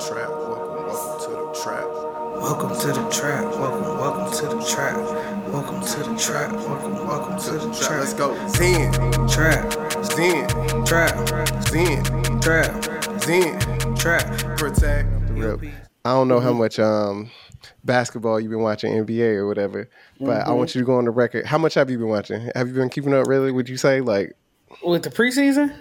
trap. Welcome, welcome to the trap. Welcome to the trap. Welcome, welcome to the trap. Welcome to the trap. Welcome, welcome to the Trap. trap. Let's go. Zen, Trap, Zen, trap, Zen, trap, Zen. trap. Protect. Rip. I don't know how Mm-hmm. much um basketball you've been watching NBA or whatever, but Mm-hmm. I want you to go on the record. How much have you been watching? Have you been keeping up? Really? Would you say like With the preseason?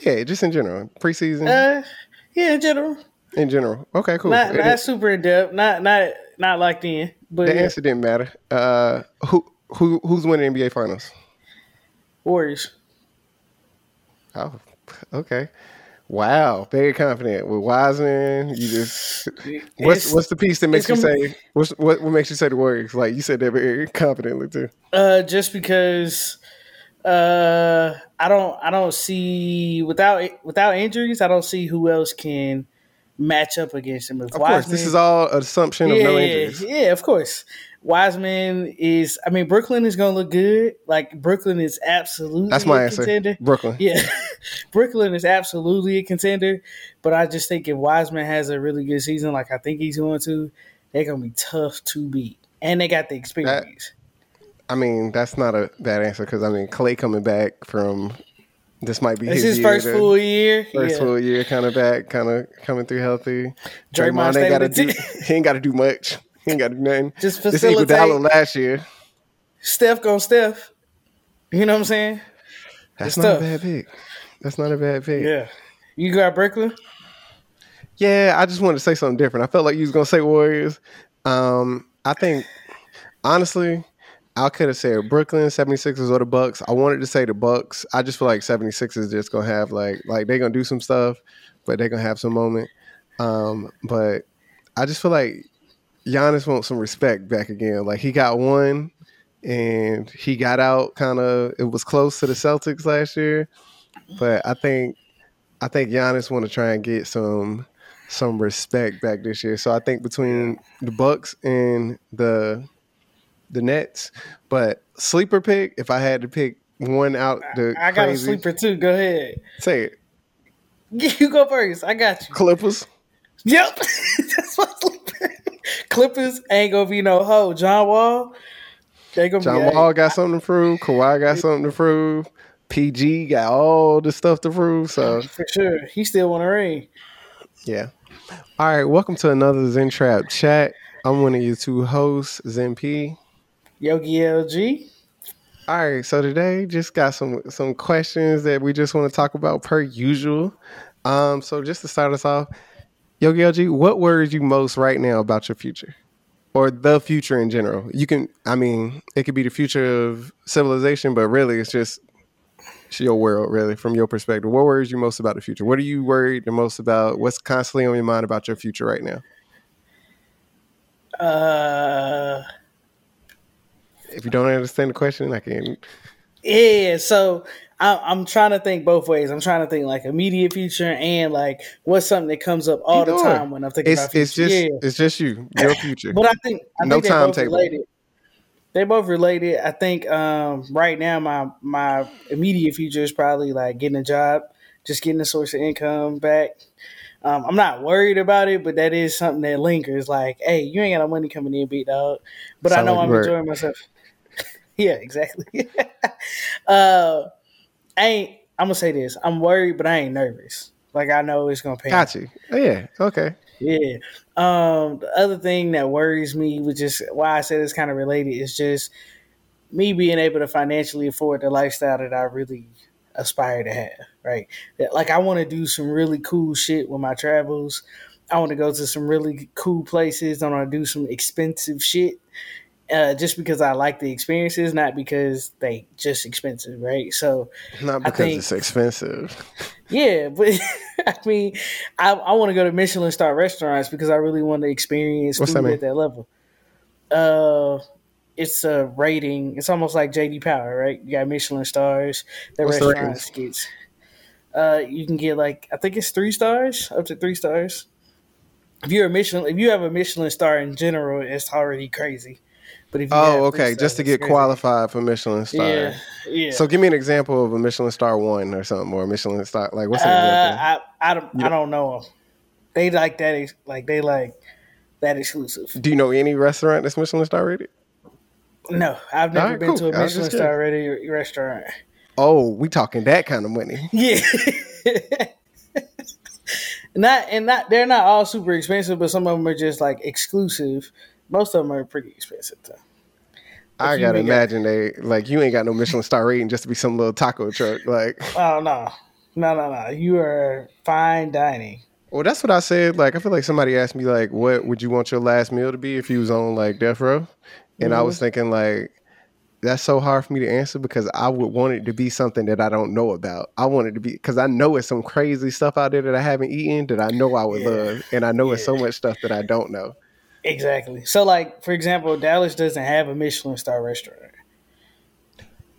yeah, just in general, preseason Uh, yeah, in general. In general? Okay, cool. Not not super in depth. Not not not locked in. But the yeah, answer didn't matter. Uh, who who who's winning NBA Finals? Warriors. Oh, okay. Wow, very confident with Wiseman. You just what's It's- what's the piece that makes you say what's, what what makes you say the Warriors? Like you said that very confidently too. Uh, just because uh, I don't I don't see without without injuries, I don't see who else can match up against him. If Of course, this is all assumption of no yeah, injuries. yeah, of course. Wiseman is. I mean, Brooklyn is going to look good. Like Brooklyn is absolutely. That's my a answer. Contender. Brooklyn. Yeah, Brooklyn is absolutely a contender. But I just think if Wiseman has a really good season, like I think he's going to, they're going to be tough to beat, and they got the experience. I mean, that's not a bad answer because I mean, Clay coming back from this might be It's his, his first full year. first yeah. full year, kind of back, kind of coming through healthy. Draymond ain't got to do. He ain't got to do much. He ain't got to do nothing. Just This equal facilitate. last year. Steph going Steph. You know what I'm saying? That's It's not tough. a bad pick. That's not a bad pick. Yeah. You got Brooklyn? Yeah, I just wanted to say something different. I felt like you was gonna say Warriors. Um, I think honestly, I could have said Brooklyn 76ers or the Bucks. I wanted to say the Bucks. I just feel like 76ers just gonna have like like they're gonna do some stuff, but they're gonna have some moment. Um, but I just feel like Giannis wants some respect back again. Like he got one and he got out kind of it was close to the Celtics last year. But I think I think Giannis want to try and get some some respect back this year. So I think between the Bucks and the the Nets, but sleeper pick. If I had to pick one out, the I got crazy, a sleeper too. Go ahead. Say it, You go first. I got you. Clippers. Yep. That's my sleeper. Clippers ain't gonna be no hoe. John Wall. They gonna John be Wall got something to prove. Kawhi got something to prove. PG got all the stuff to prove. So for sure. He still want to ring. yeah. All right. Welcome to another Zen Trap chat. I'm one of your two hosts, Zen P. Yogi LG. All right, so today just got some some questions that we just want to talk about per usual. Um, so just to start us off, Yogi LG, what worries you most right now about your future, or the future in general? You can, I mean, it could be the future of civilization, but really, it's just it's your world, really, from your perspective. What worries you most about the future? What are you worried the most about? What's constantly on your mind about your future right now? Uh, If you don't understand the question, I can. yeah. So I, I'm trying to think both ways. I'm trying to think like immediate future and like what's something that comes up all the Either time when I'm thinking It's about future. it's just yeah. it's just you, your future. But I think I No think they're both timetable. related. They both related. I think um, right now my my immediate future is probably like getting a job, just getting a source of income back. Um, I'm not worried about it, but that is something that lingers. Like, hey, you ain't got no money coming in, big dog. But I know like I'm work. enjoying myself. yeah, exactly. uh, I ain't. I'm gonna say this. I'm worried, but I ain't nervous. Like I know it's gonna pay. Got you. Oh, yeah. Okay. Yeah. Um, the other thing that worries me, which is why I said it's kind of related, is just me being able to financially afford the lifestyle that I really aspire to have. Right. That, like I want to do some really cool shit with my travels. I want to go to some really cool places. I want to do some expensive shit. Uh, just because I like the experiences, not because they just expensive, right? So Not because think- it's expensive. yeah, but I mean, I, I want to go to Michelin star restaurants because I really want to experience What's food that at that level. Uh, it's a rating. It's almost like JD Power, right? You got Michelin stars. The What's the restaurants gets. Uh, you can get like I think it's three stars, up to three stars. If you're a Michelin, if you have a Michelin star in general, it's already crazy. But if you have Oh, three okay. Just to get crazy. qualified for Michelin star. Yeah, yeah. So give me an example of a Michelin star one or something, or a Michelin star. Like what's an uh, example? I I don't I don't know 'em. They like that. Like they like that exclusive. Do you know any restaurant that's Michelin star rated? No, I've never Alright, been cool. to a Michelin star rated restaurant. Oh, we talking that kind of money. Yeah. not and not they're not all super expensive, but some of them are just like exclusive. Most of them are pretty expensive though. I gotta imagine they like you ain't got no Michelin star rating just to be some little taco truck. Like, Oh no, no, no, no! You are fine dining. well, that's what I said. Like, I feel like somebody asked me like, what would you want your last meal to be if you was on like death row? And I was mm-hmm. thinking like, that's so hard for me to answer because I would want it to be something that I don't know about. I want it to be because I know it's some crazy stuff out there that I haven't eaten that I know I would Yeah. love, and I know it's so much stuff that I don't know. Exactly. So, like for example, Dallas doesn't have a Michelin star restaurant.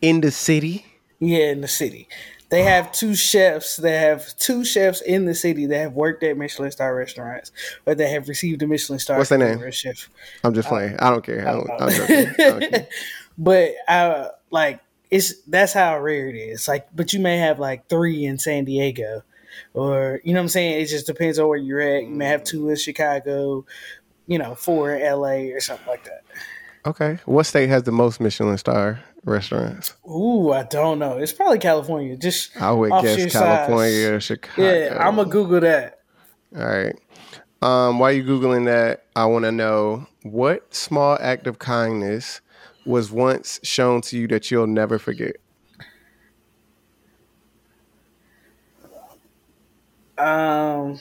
In the city, Yeah, in the city, they have two chefs. They have two chefs in the city that have worked at Michelin star restaurants, but they have received a Michelin star. What's their name? Chef. I'm just playing. I don't care. I don't, Uh, I'm joking. I don't care. but uh, like it's that's how rare it is. Like, but you may have like three in San Diego, or you know what I'm saying. It just depends on where you're at. You may have two in Chicago, you know, for LA or something like that. Okay. What state has the most Michelin star restaurants? Ooh, I don't know. It's probably California. Just I would guess California size. or Chicago. Yeah, I'm gonna Google that. All right. Um, while you googling that, I want to know what small act of kindness was once shown to you that you'll never forget. Um,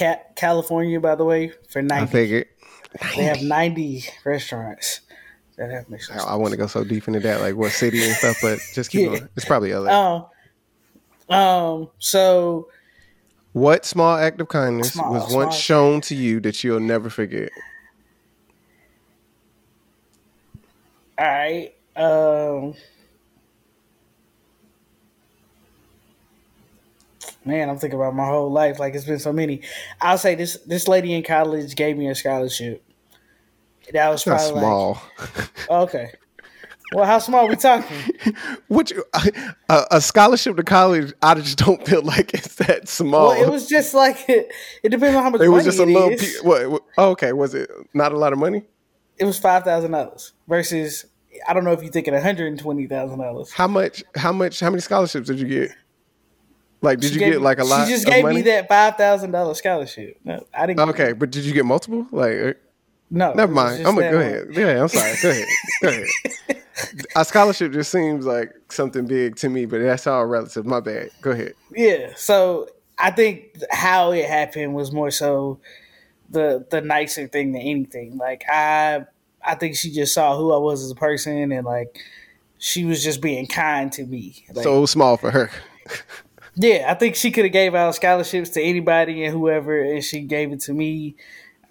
Ca- California, by the way, for ninety. I figured. they have ninety restaurants that have Michelin. I, want to go so deep into that, like what city and stuff, but just keep Yeah. going. It's probably LA. Oh, um. So what small act of kindness Small- was once shown to you that you'll never forget? All right. Um, man, I'm thinking about my whole life. Like it's been so many. I'll say this: this lady in college gave me a scholarship. That was That's probably small. like okay. Well, how small we talking? Which a, a scholarship to college, I just don't feel like it's that small. Well, it was just like it, depends on how much It was money just a little. Pe- what, oh, okay, was it not a lot of money? It was five thousand dollars versus I don't know if you think it one hundred and twenty thousand dollars. How much? How much? How many scholarships did you get? Like, did you get like a lot? She just gave money? me that five thousand dollars scholarship. No, I didn't. Okay, but did you get multiple? Like, uh, no, never mind. I'm gonna go ahead. Yeah, I'm sorry. Go ahead. Go ahead. A scholarship just seems like something big to me, but that's all relative. My bad. Go ahead. Yeah, so I think how it happened was more so the the nicer thing than anything. Like I I think she just saw who I was as a person and like she was just being kind to me. Like, so small for her. Yeah, I think she could have gave out scholarships to anybody and whoever and she gave it to me.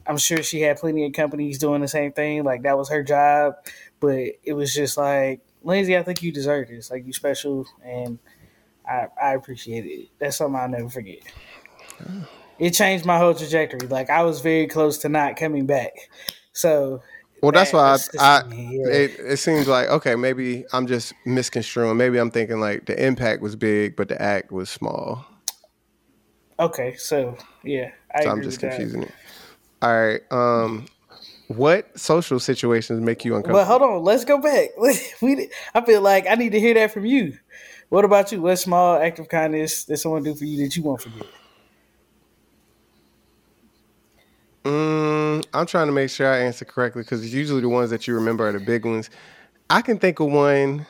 I'm sure she had plenty of companies doing the same thing. Like that was her job, but it was just like, Lindsay, I think you deserve this. Like you special, and I I appreciate it. That's something I'll never forget. It changed my whole trajectory. Like I was very close to not coming back. So Well, that's why I, I it, it seems like okay, maybe I'm just misconstruing. Maybe I'm thinking like the impact was big, but the act was small. okay, so yeah, I So I'm just with that. confusing it. All right. Um, what social situations make you uncomfortable? But hold on, let's go back. we, I feel like I need to hear that from you. What about you? What small act of kindness did someone do for you that you won't forget? Mm, I'm trying to make sure I answer correctly because usually the ones that you remember are the big ones. I can think of one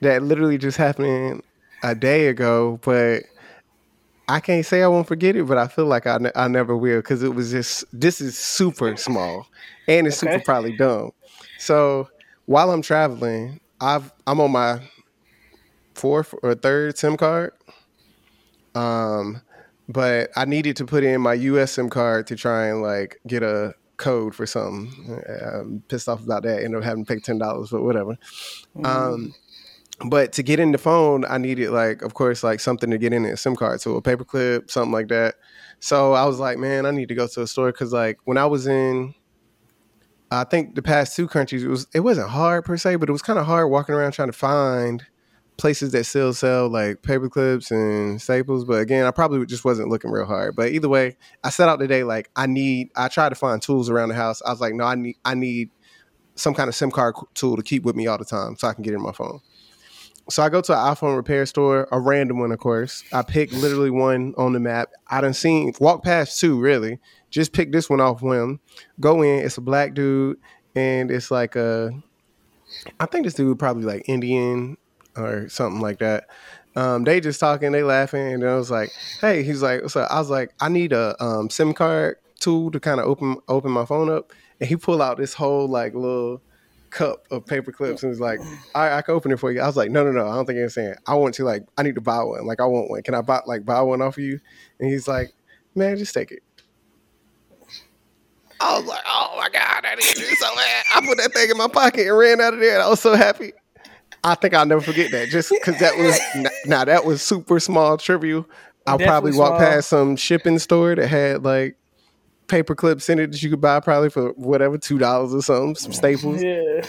that literally just happened a day ago, but I can't say I won't forget it. But I feel like I, ne- I never will because it was just this is super small and it's super probably dumb. So while I'm traveling, I've I'm on my fourth or third SIM card. Um, but I needed to put in my US SIM card to try and like get a code for something. I'm pissed off about that. Ended up having to pay ten dollars, but whatever. Um, but to get in the phone, I needed like, of course, like something to get in a SIM card, so a paper clip, something like that. So I was like, man, I need to go to a store because like when I was in, I think the past two countries, it was it wasn't hard per se, but it was kind of hard walking around trying to find places that still sell like paper clips and staples. But again, I probably just wasn't looking real hard. But either way, I set out today like I need. I tried to find tools around the house. I was like, no, I need. I need some kind of SIM card tool to keep with me all the time so I can get in my phone. So I go to an iPhone repair store, a random one, of course. I pick literally one on the map. I done seen walk past two, really. Just pick this one off whim. Go in. It's a black dude, and it's like a. I think this dude probably like Indian or something like that. Um, they just talking, they laughing, and I was like, "Hey," he's like, "What's up?" I was like, "I need a um, SIM card tool to kind of open open my phone up," and he pull out this whole like little cup of paper clips and was like, I, I can open it for you. I was like, no, no, no, I don't think you're saying. I want to like, I need to buy one. Like, I want one. Can I buy like buy one off of you? And he's like, man, just take it. I was like, oh my god, I need this so bad. I put that thing in my pocket and ran out of there. And I was so happy. I think I'll never forget that. Just because that was now that was super small, trivial. I'll probably walk past some shipping store that had like paper clips in it that you could buy probably for whatever two dollars or something, some staples. Yeah.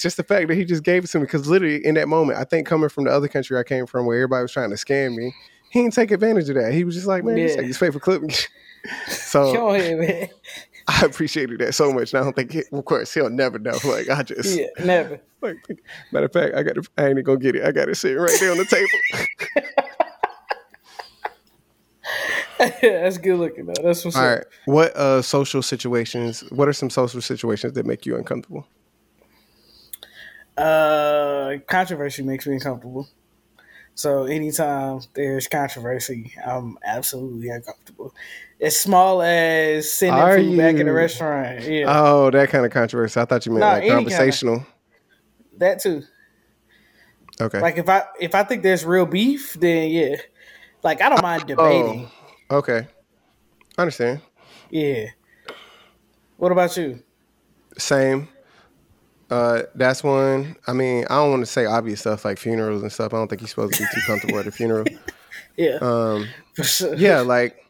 Just the fact that he just gave it to me because literally in that moment, I think coming from the other country I came from where everybody was trying to scam me, he didn't take advantage of that. He was just like, man, yeah. just take this paper clip. so ahead, I appreciated that so much. And I don't think, he, of course, he'll never know. Like I just, yeah, never. Like, matter of fact, I got, to, I ain't gonna get it. I got it sitting right there on the table. yeah, That's good looking though. That's what's All right. What uh social situations? What are some social situations that make you uncomfortable? Uh, controversy makes me uncomfortable. So anytime there's controversy, I'm absolutely uncomfortable. As small as sending are food you... back in the restaurant. Yeah. Oh, that kind of controversy. I thought you meant no, like conversational. Kind of, that too. Okay. Like if I if I think there's real beef, then yeah. Like I don't mind oh, debating. Oh. Okay. I understand. Yeah. What about you? Same. Uh, that's one. I mean, I don't want to say obvious stuff like funerals and stuff. I don't think you're supposed to be too comfortable at a funeral. Yeah. Um, yeah, like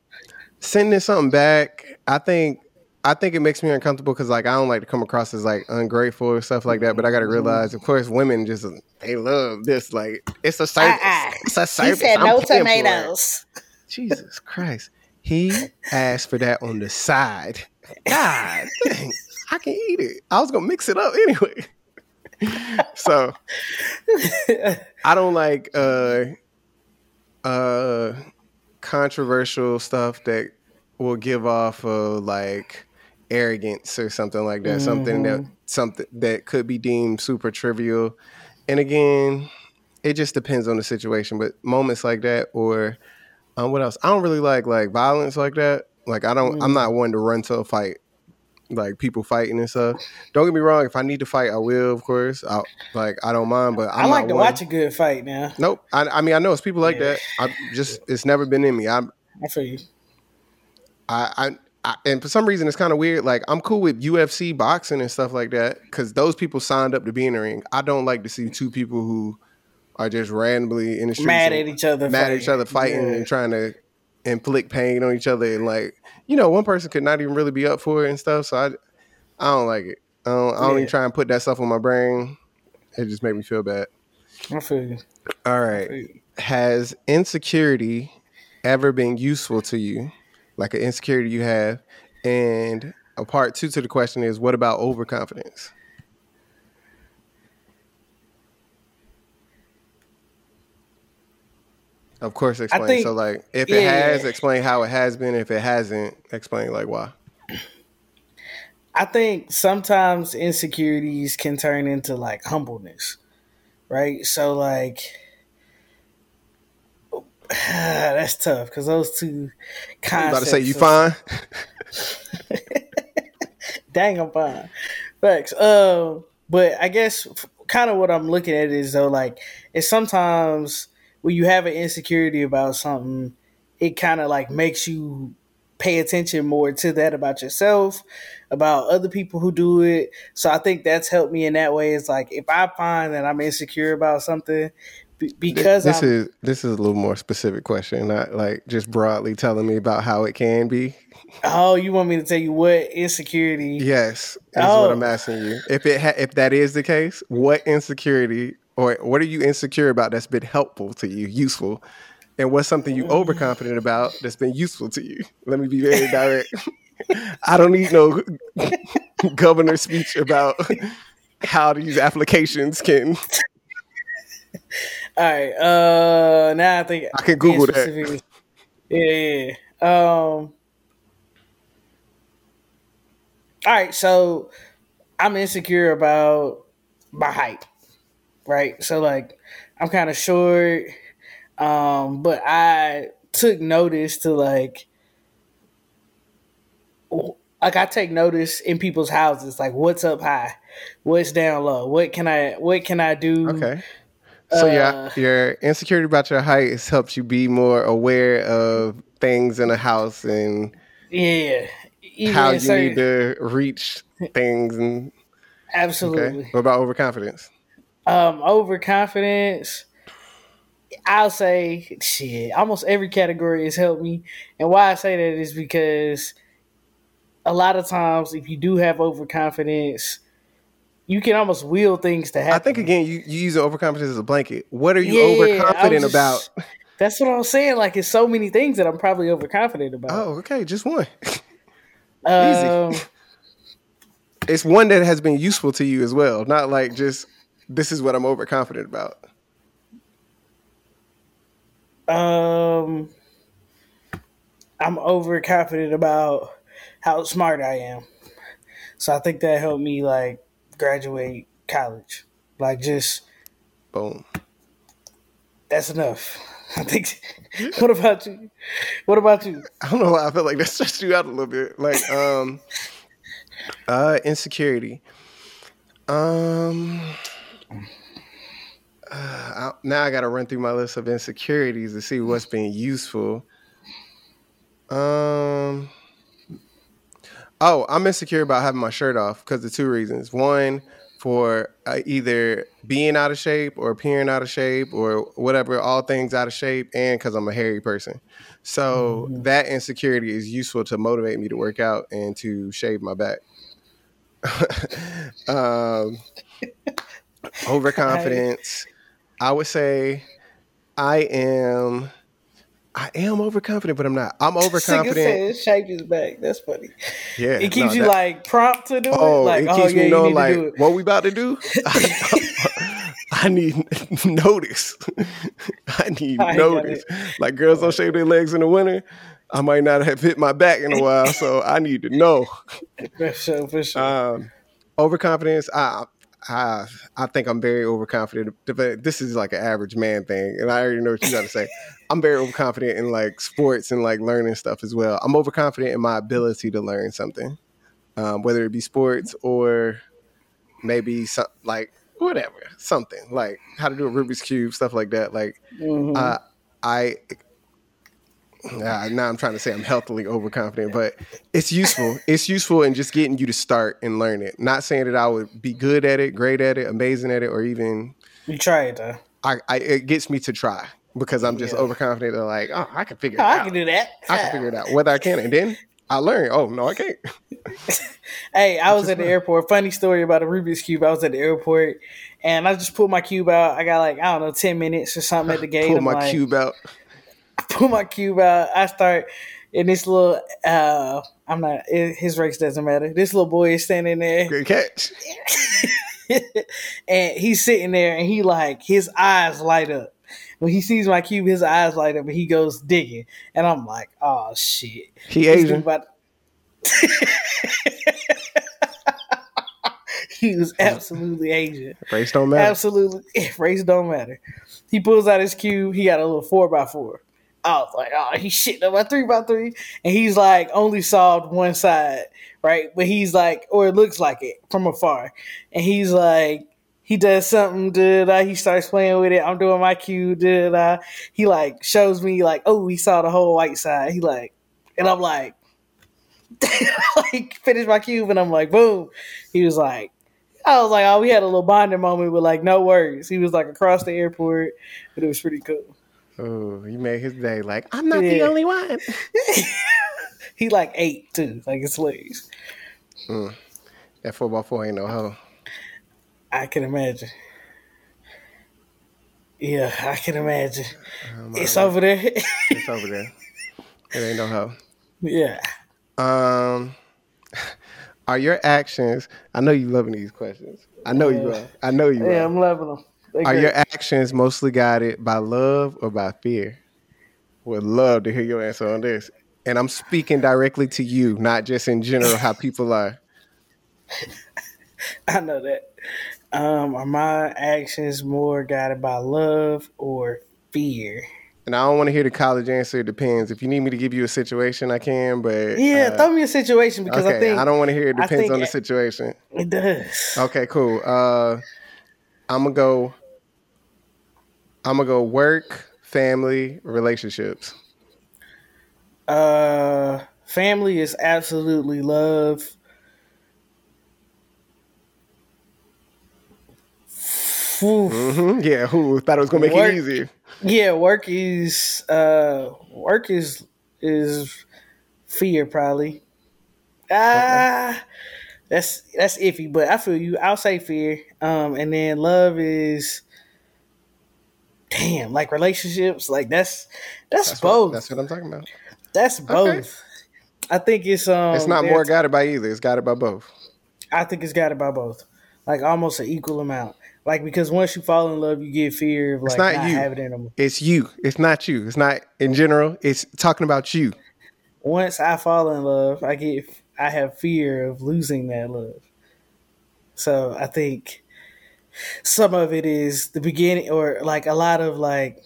sending something back. I think I think it makes me uncomfortable because like I don't like to come across as like ungrateful or stuff like that. But I got to mm-hmm. realize, of course, women just they love this. Like it's a service. Uh-uh. It's a service. He said I'm no tomatoes. Jesus Christ. He asked for that on the side. God dang, I can eat it. I was gonna mix it up anyway. so I don't like uh uh controversial stuff that will give off of like arrogance or something like that. Mm-hmm. Something that mm-hmm. something that could be deemed super trivial. And again, it just depends on the situation. But moments like that or um, what else? I don't really like like violence like that. Like I don't. Mm. I'm not one to run to a fight. Like people fighting and stuff. Don't get me wrong. If I need to fight, I will. Of course. I like. I don't mind. But I'm i like to one. watch a good fight now. Nope. I, I mean, I know it's people like yeah. that. I just. It's never been in me. I'm. I feel you. I, I I, and for some reason it's kind of weird. Like I'm cool with UFC boxing and stuff like that because those people signed up to be in the ring. I don't like to see two people who are just randomly in the street mad at each other, mad fighting. at each other, fighting yeah. and trying to inflict pain on each other, and like you know, one person could not even really be up for it and stuff. So I, I don't like it. I don't, I don't yeah. even try and put that stuff on my brain. It just made me feel bad. I feel you. All right. Has insecurity ever been useful to you? Like an insecurity you have? And a part two to the question is what about overconfidence? Of course, explain. Think, so, like, if yeah, it has, explain how it has been. If it hasn't, explain like why. I think sometimes insecurities can turn into like humbleness, right? So, like, that's tough because those two concepts. I'm about to say you fine. Dang, I'm fine. Thanks. Uh, but I guess kind of what I'm looking at is though, like, it's sometimes when you have an insecurity about something, it kind of like makes you pay attention more to that about yourself, about other people who do it. So I think that's helped me in that way. It's like if I find that I'm insecure about something, because this, this is this is a little more specific question, not like just broadly telling me about how it can be. Oh, you want me to tell you what insecurity? Yes, is oh. what I'm asking you. If it ha- if that is the case, what insecurity or what are you insecure about that's been helpful to you, useful? And what's something you overconfident about that's been useful to you? Let me be very direct. I don't need no governor speech about how these applications can. All right. Uh, now I think I can Google that. Yeah, yeah. Um. All right, so I'm insecure about my height, right? So like, I'm kind of short, um, but I took notice to like like I take notice in people's houses, like what's up high, what's down low, what can I what can I do? Okay. So uh, yeah, your insecurity about your height has helped you be more aware of things in a house and yeah, how you certain, need to reach things and absolutely. Okay. What about overconfidence? Um, overconfidence. I'll say shit. Almost every category has helped me, and why I say that is because a lot of times, if you do have overconfidence, you can almost will things to happen. I think again, you, you use overconfidence as a blanket. What are you yeah, overconfident just, about? That's what I'm saying. Like it's so many things that I'm probably overconfident about. Oh, okay, just one. Um, Easy. It's one that has been useful to you as well, not like just this is what I'm overconfident about. Um, I'm overconfident about how smart I am. So I think that helped me like graduate college. Like just boom. That's enough. I think. what about you? What about you? I don't know why I feel like that stressed you out a little bit. Like um, uh, insecurity. Um. Uh, I, now I got to run through my list of insecurities to see what's been useful. Um. Oh, I'm insecure about having my shirt off because of two reasons. One, for uh, either being out of shape or appearing out of shape or whatever, all things out of shape, and because I'm a hairy person. So mm-hmm. that insecurity is useful to motivate me to work out and to shave my back. um, overconfidence. I would say I am I am overconfident, but I'm not. I'm overconfident. Said shape his back. That's funny. Yeah, it keeps no, you that, like prompt to do oh, it. Like, it keeps oh, me know like what we about to do. I need notice. I need I notice. Like girls don't shave their legs in the winter. I might not have hit my back in a while, so I need to know. For sure, for sure. Um, overconfidence. I I I think I'm very overconfident. But this is like an average man thing, and I already know what you got to say. I'm very overconfident in like sports and like learning stuff as well. I'm overconfident in my ability to learn something, um, whether it be sports or maybe some like whatever something like how to do a Rubik's cube, stuff like that. Like mm-hmm. uh, I uh, now I'm trying to say I'm healthily overconfident, but it's useful. it's useful in just getting you to start and learn it. Not saying that I would be good at it, great at it, amazing at it, or even you try it though. I, I it gets me to try because I'm just yeah. overconfident. And like, oh, I can figure it oh, out. I can do that. I can figure it out whether I can, and then I learn. Oh no, I can't. hey, I was at the airport. Funny story about a Rubik's cube. I was at the airport, and I just pulled my cube out. I got like I don't know, ten minutes or something at the gate. Pull my like, cube out. Pull my cube out. I start and this little. uh I'm not. It, his race doesn't matter. This little boy is standing there. Great catch. and he's sitting there, and he like his eyes light up when he sees my cube. His eyes light up, and he goes digging, and I'm like, oh shit. He Asian. About- he was absolutely Asian. Race don't matter. Absolutely, race don't matter. He pulls out his cube. He got a little four by four. I was like, oh, he's shitting up my three by three. And he's like, only solved one side, right? But he's like, or it looks like it from afar. And he's like, he does something, da, da, he starts playing with it. I'm doing my cue, da, da. He like shows me like, oh, he saw the whole white side. He like, and I'm like, like finish my cube, and I'm like, boom. He was like, I was like, oh, we had a little bonding moment with like no words. He was like across the airport, but it was pretty cool. Oh, you made his day. Like I'm not yeah. the only one. he like eight too. Like it's hilarious. Mm. That four by four ain't no hoe. I can imagine. Yeah, I can imagine. Oh, It's over there. It's over there. It ain't no hoe. yeah. Um, are your actions? I know you loving these questions. I know you are. I know you Yeah, are. I'm loving them. Are your actions mostly guided by love or by fear? Would love to hear your answer on this. And I'm speaking directly to you, not just in general how people are. I know that. Um, are my actions more guided by love or fear? And I don't want to hear the college answer. It depends. If you need me to give you a situation, I can. But Yeah, uh, throw me a situation because okay, I think I don't want to hear. It depends on the situation. it does. Okay, cool. Uh, I'm gonna go. I'm gonna go work, family, relationships. Uh, family is absolutely love. Whew. hmm Yeah, who thought it was gonna make Work. it easier? Yeah, work is uh work is is fear probably. Ah, that's that's iffy, but I feel you. I'll say fear. Um, and then love is damn like relationships. Like that's that's, That's both. what, that's what I'm talking about. that's both. I think it's um. It's not more guided by either. It's guided by both. I think it's guided by both, like almost an equal amount. Like because once you fall in love, you get fear of like It's not not, you. having it anymore. It's you. It's not you. It's not in general. It's talking about you. once I fall in love, I get I have fear of losing that love. So I think some of it is the beginning, or like a lot of like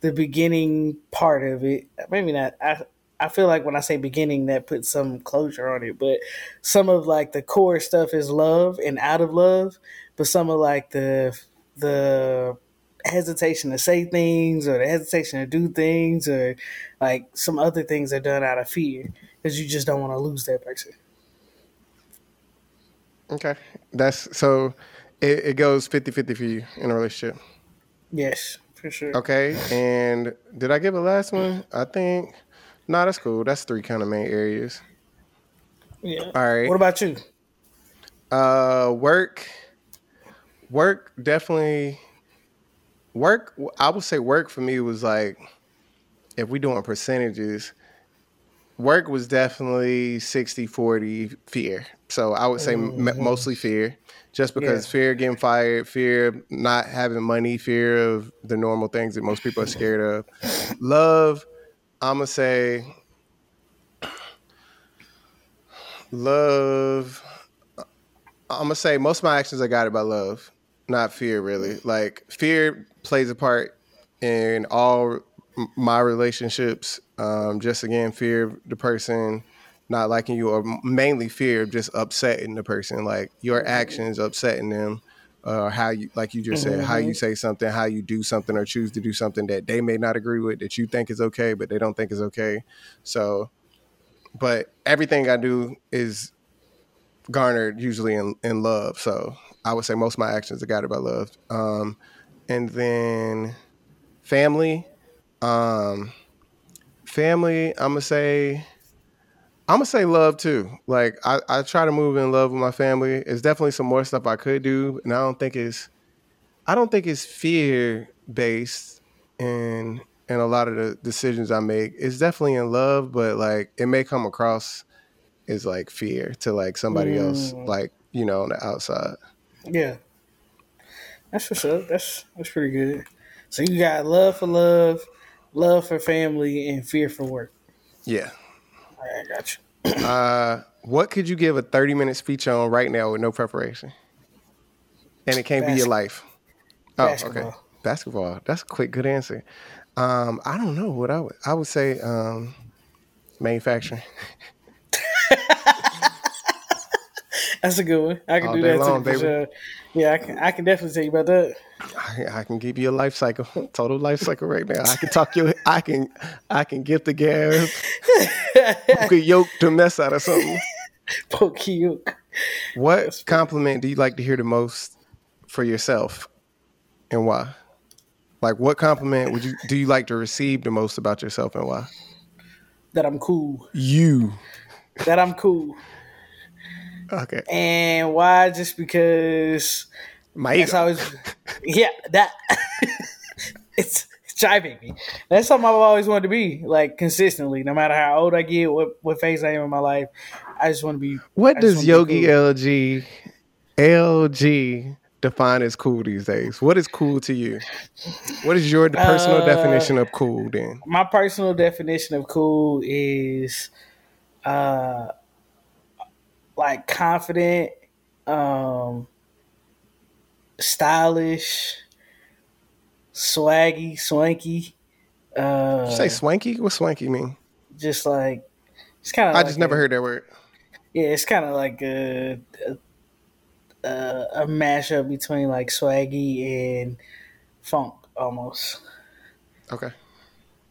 the beginning part of it. Maybe not. I I feel like when I say beginning, that puts some closure on it. But some of like the core stuff is love and out of love. But some of like the the hesitation to say things or the hesitation to do things or like some other things are done out of fear because you just don't want to lose that person. Okay. That's so it, it goes 50-50 for you in a relationship. Yes, for sure. Okay. And did I give a last one? I think no, that's cool. That's three kind of main areas. Yeah. All right. What about you? Uh, work, work definitely. Work, I would say work for me was like, if we doing percentages, work was definitely 60 40 fear. So I would say m- mostly fear, just because Yeah. fear of getting fired, fear of not having money, fear of the normal things that most people are scared of. Love, I'm gonna say, love. I'm gonna say most of my actions are guided by love, not fear. Really, like fear plays a part in all my relationships. Um, just again, fear of the person not liking you, or mainly fear of just upsetting the person, like your actions upsetting them, or how you, like you just said, how you say something, how you do something, or choose to do something that they may not agree with, that you think is okay, but they don't think is okay. So, but everything I do is garnered usually in, in love. So I would say most of my actions are guided by love. Um, and then family, um, family, I'm gonna say, I'm gonna say love too. Like I, I try to move in love with my family. It's definitely some more stuff I could do, and I don't think it's, I don't think it's fear based in in a lot of the decisions I make. It's definitely in love, but like it may come across as like fear to like somebody else, Mm. like you know, on the outside. Yeah, that's what's up. That's that's pretty good. So you got love for love, love for family, and fear for work. Yeah. I got you. Uh, what could you give a thirty minute speech on right now with no preparation? And it can't be your life. Oh, okay. basketball. Basketball. That's a quick, good answer. Um, I don't know what I would. I would say um, manufacturing. That's a good one. I can All do that long, too. baby. Yeah, I can. I can definitely tell you about that. I, I can give you a life cycle, total life cycle right now. I can talk you. I can. I can give the gas. You could yoke to mess out of something. Poka-yoke. What compliment do you like to hear the most for yourself, and why? Like, what compliment would you do you like to receive the most about yourself, and why? that I'm cool. You. That I'm cool. Okay. And why? Just because My ego. always. Yeah, that. it's jiving me. That's something I've always wanted to be, like consistently, no matter how old I get, what what phase I am in my life. I just want to be. What does Yogi cool. LG LG define as cool these days? What is cool to you? What is your personal uh, definition of cool then? My personal definition of cool is uh like confident, um stylish, swaggy, swanky. Uh, say swanky? What swanky mean? Just like it's kind of. I like just never a, heard that word. Yeah, it's kind of like a, a a mashup between like swaggy and funk almost. Okay.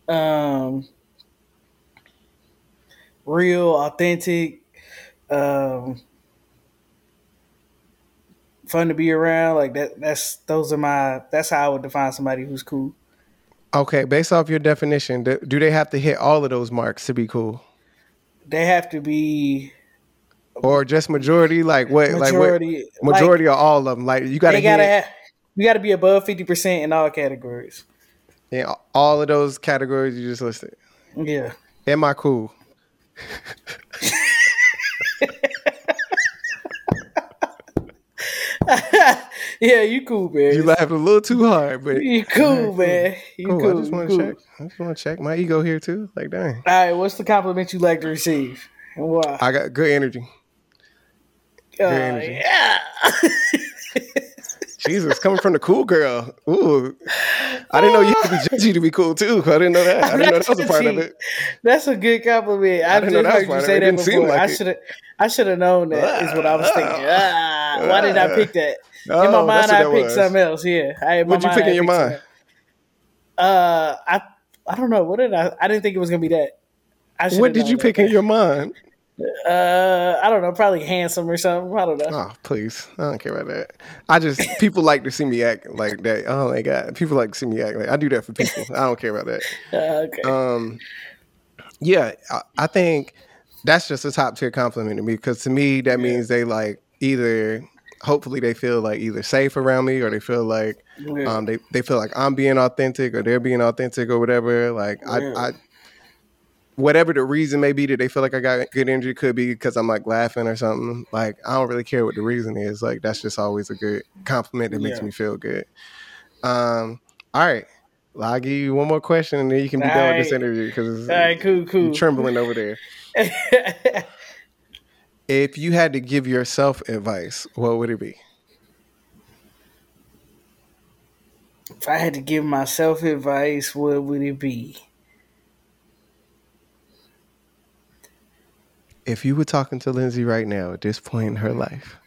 Um, real, authentic. Um, fun to be around. Like that. That's those are my. That's how I would define somebody who's cool. Okay, based off your definition, do they have to hit all of those marks to be cool? They have to be, or just majority. Like what? Majority. Like what, majority like, of all of them. Like you gotta. Gotta have, you got to be above fifty percent in all categories. Yeah, all of those categories you just listed. Yeah. Am I cool? yeah, you cool, man. You laughed a little too hard, but you cool, man. You cool. cool. I just want to cool. check. I just want to check my ego here too. Like, dang. All right, what's the compliment you like to receive, and why? I got good energy. Good uh, energy. Yeah. Jesus, coming from the cool girl. Ooh. I didn't know you had to be judgy to be cool too. I didn't know that. I didn't know that was a part of it. That's a good compliment. I, I didn't know that was you say that before. Like I should have I should have known that is what I was thinking. Ah, why did I pick that? in my oh, mind I picked was. something else. Yeah. I, What'd you pick in your mind? Uh I I don't know. What did I I didn't think it was gonna be that. what did you pick in your mind? Uh, I don't know, probably handsome or something. I don't know. Oh, please, I don't care about that. I just people like to see me act like that. Oh my god, people like to see me act like I do that for people. I don't care about that. Uh, okay. Um, yeah, I, I, think that's just a top tier compliment to me because to me that means they like either. Hopefully, they feel like either safe around me or they feel like yeah. um, they, they feel like I'm being authentic or they're being authentic or whatever. Like yeah. I, I whatever the reason may be that they feel like I got good energy could be because I'm like laughing or something. Like I don't really care what the reason is. Like that's just always a good compliment that makes yeah. me feel good. Um, all right. Well, I'll give you one more question and then you can be all done right. with this interview because all right, cool, cool. You're trembling over there. if you had to give yourself advice, what would it be? If I had to give myself advice, what would it be? If you were talking to Lindsay right now at this point in her life,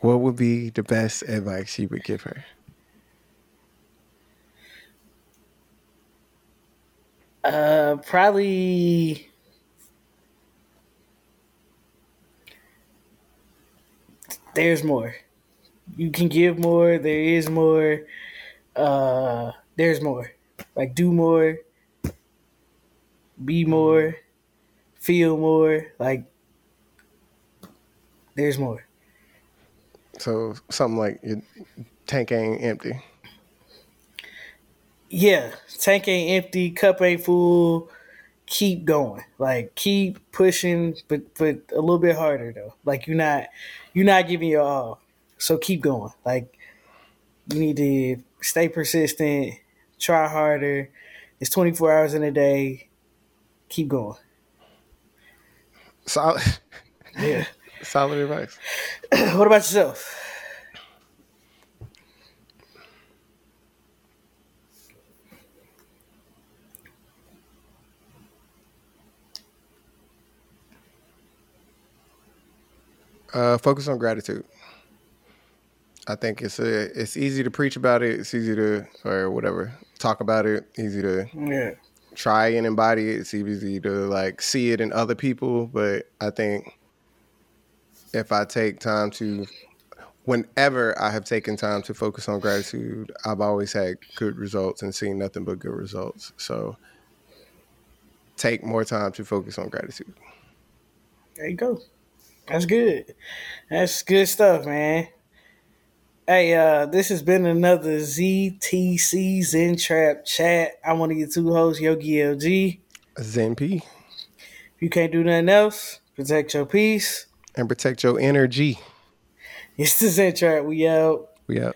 what would be the best advice you would give her? Uh, probably. There's more. You can give more. There is more. Uh, there's more. Like do more. Be more feel more. Like there's more. So something like your tank ain't empty. Yeah, tank ain't empty, cup ain't full. Keep going, like keep pushing, but but a little bit harder though. Like you're not you're not giving your all, so keep going. Like you need to stay persistent, try harder. It's 24 hours in a day. Keep going. Solid. Yeah. Solid advice. what about yourself? Uh, focus on gratitude. I think it's a, it's easy to preach about it. It's easy to or whatever talk about it. Easy to yeah try and embody it. It's easy to like see it in other people, but I think if I take time to whenever I have taken time to focus on gratitude, I've always had good results and seen nothing but good results. So take more time to focus on gratitude. There you go. That's good. That's good stuff, man. Hey, uh, this has been another ZTC Zen Trap chat. I'm one of your two hosts, Yogi LG. Zen P. If you can't do nothing else, protect your peace. And protect your energy. It's the Zen Trap. We out. We out.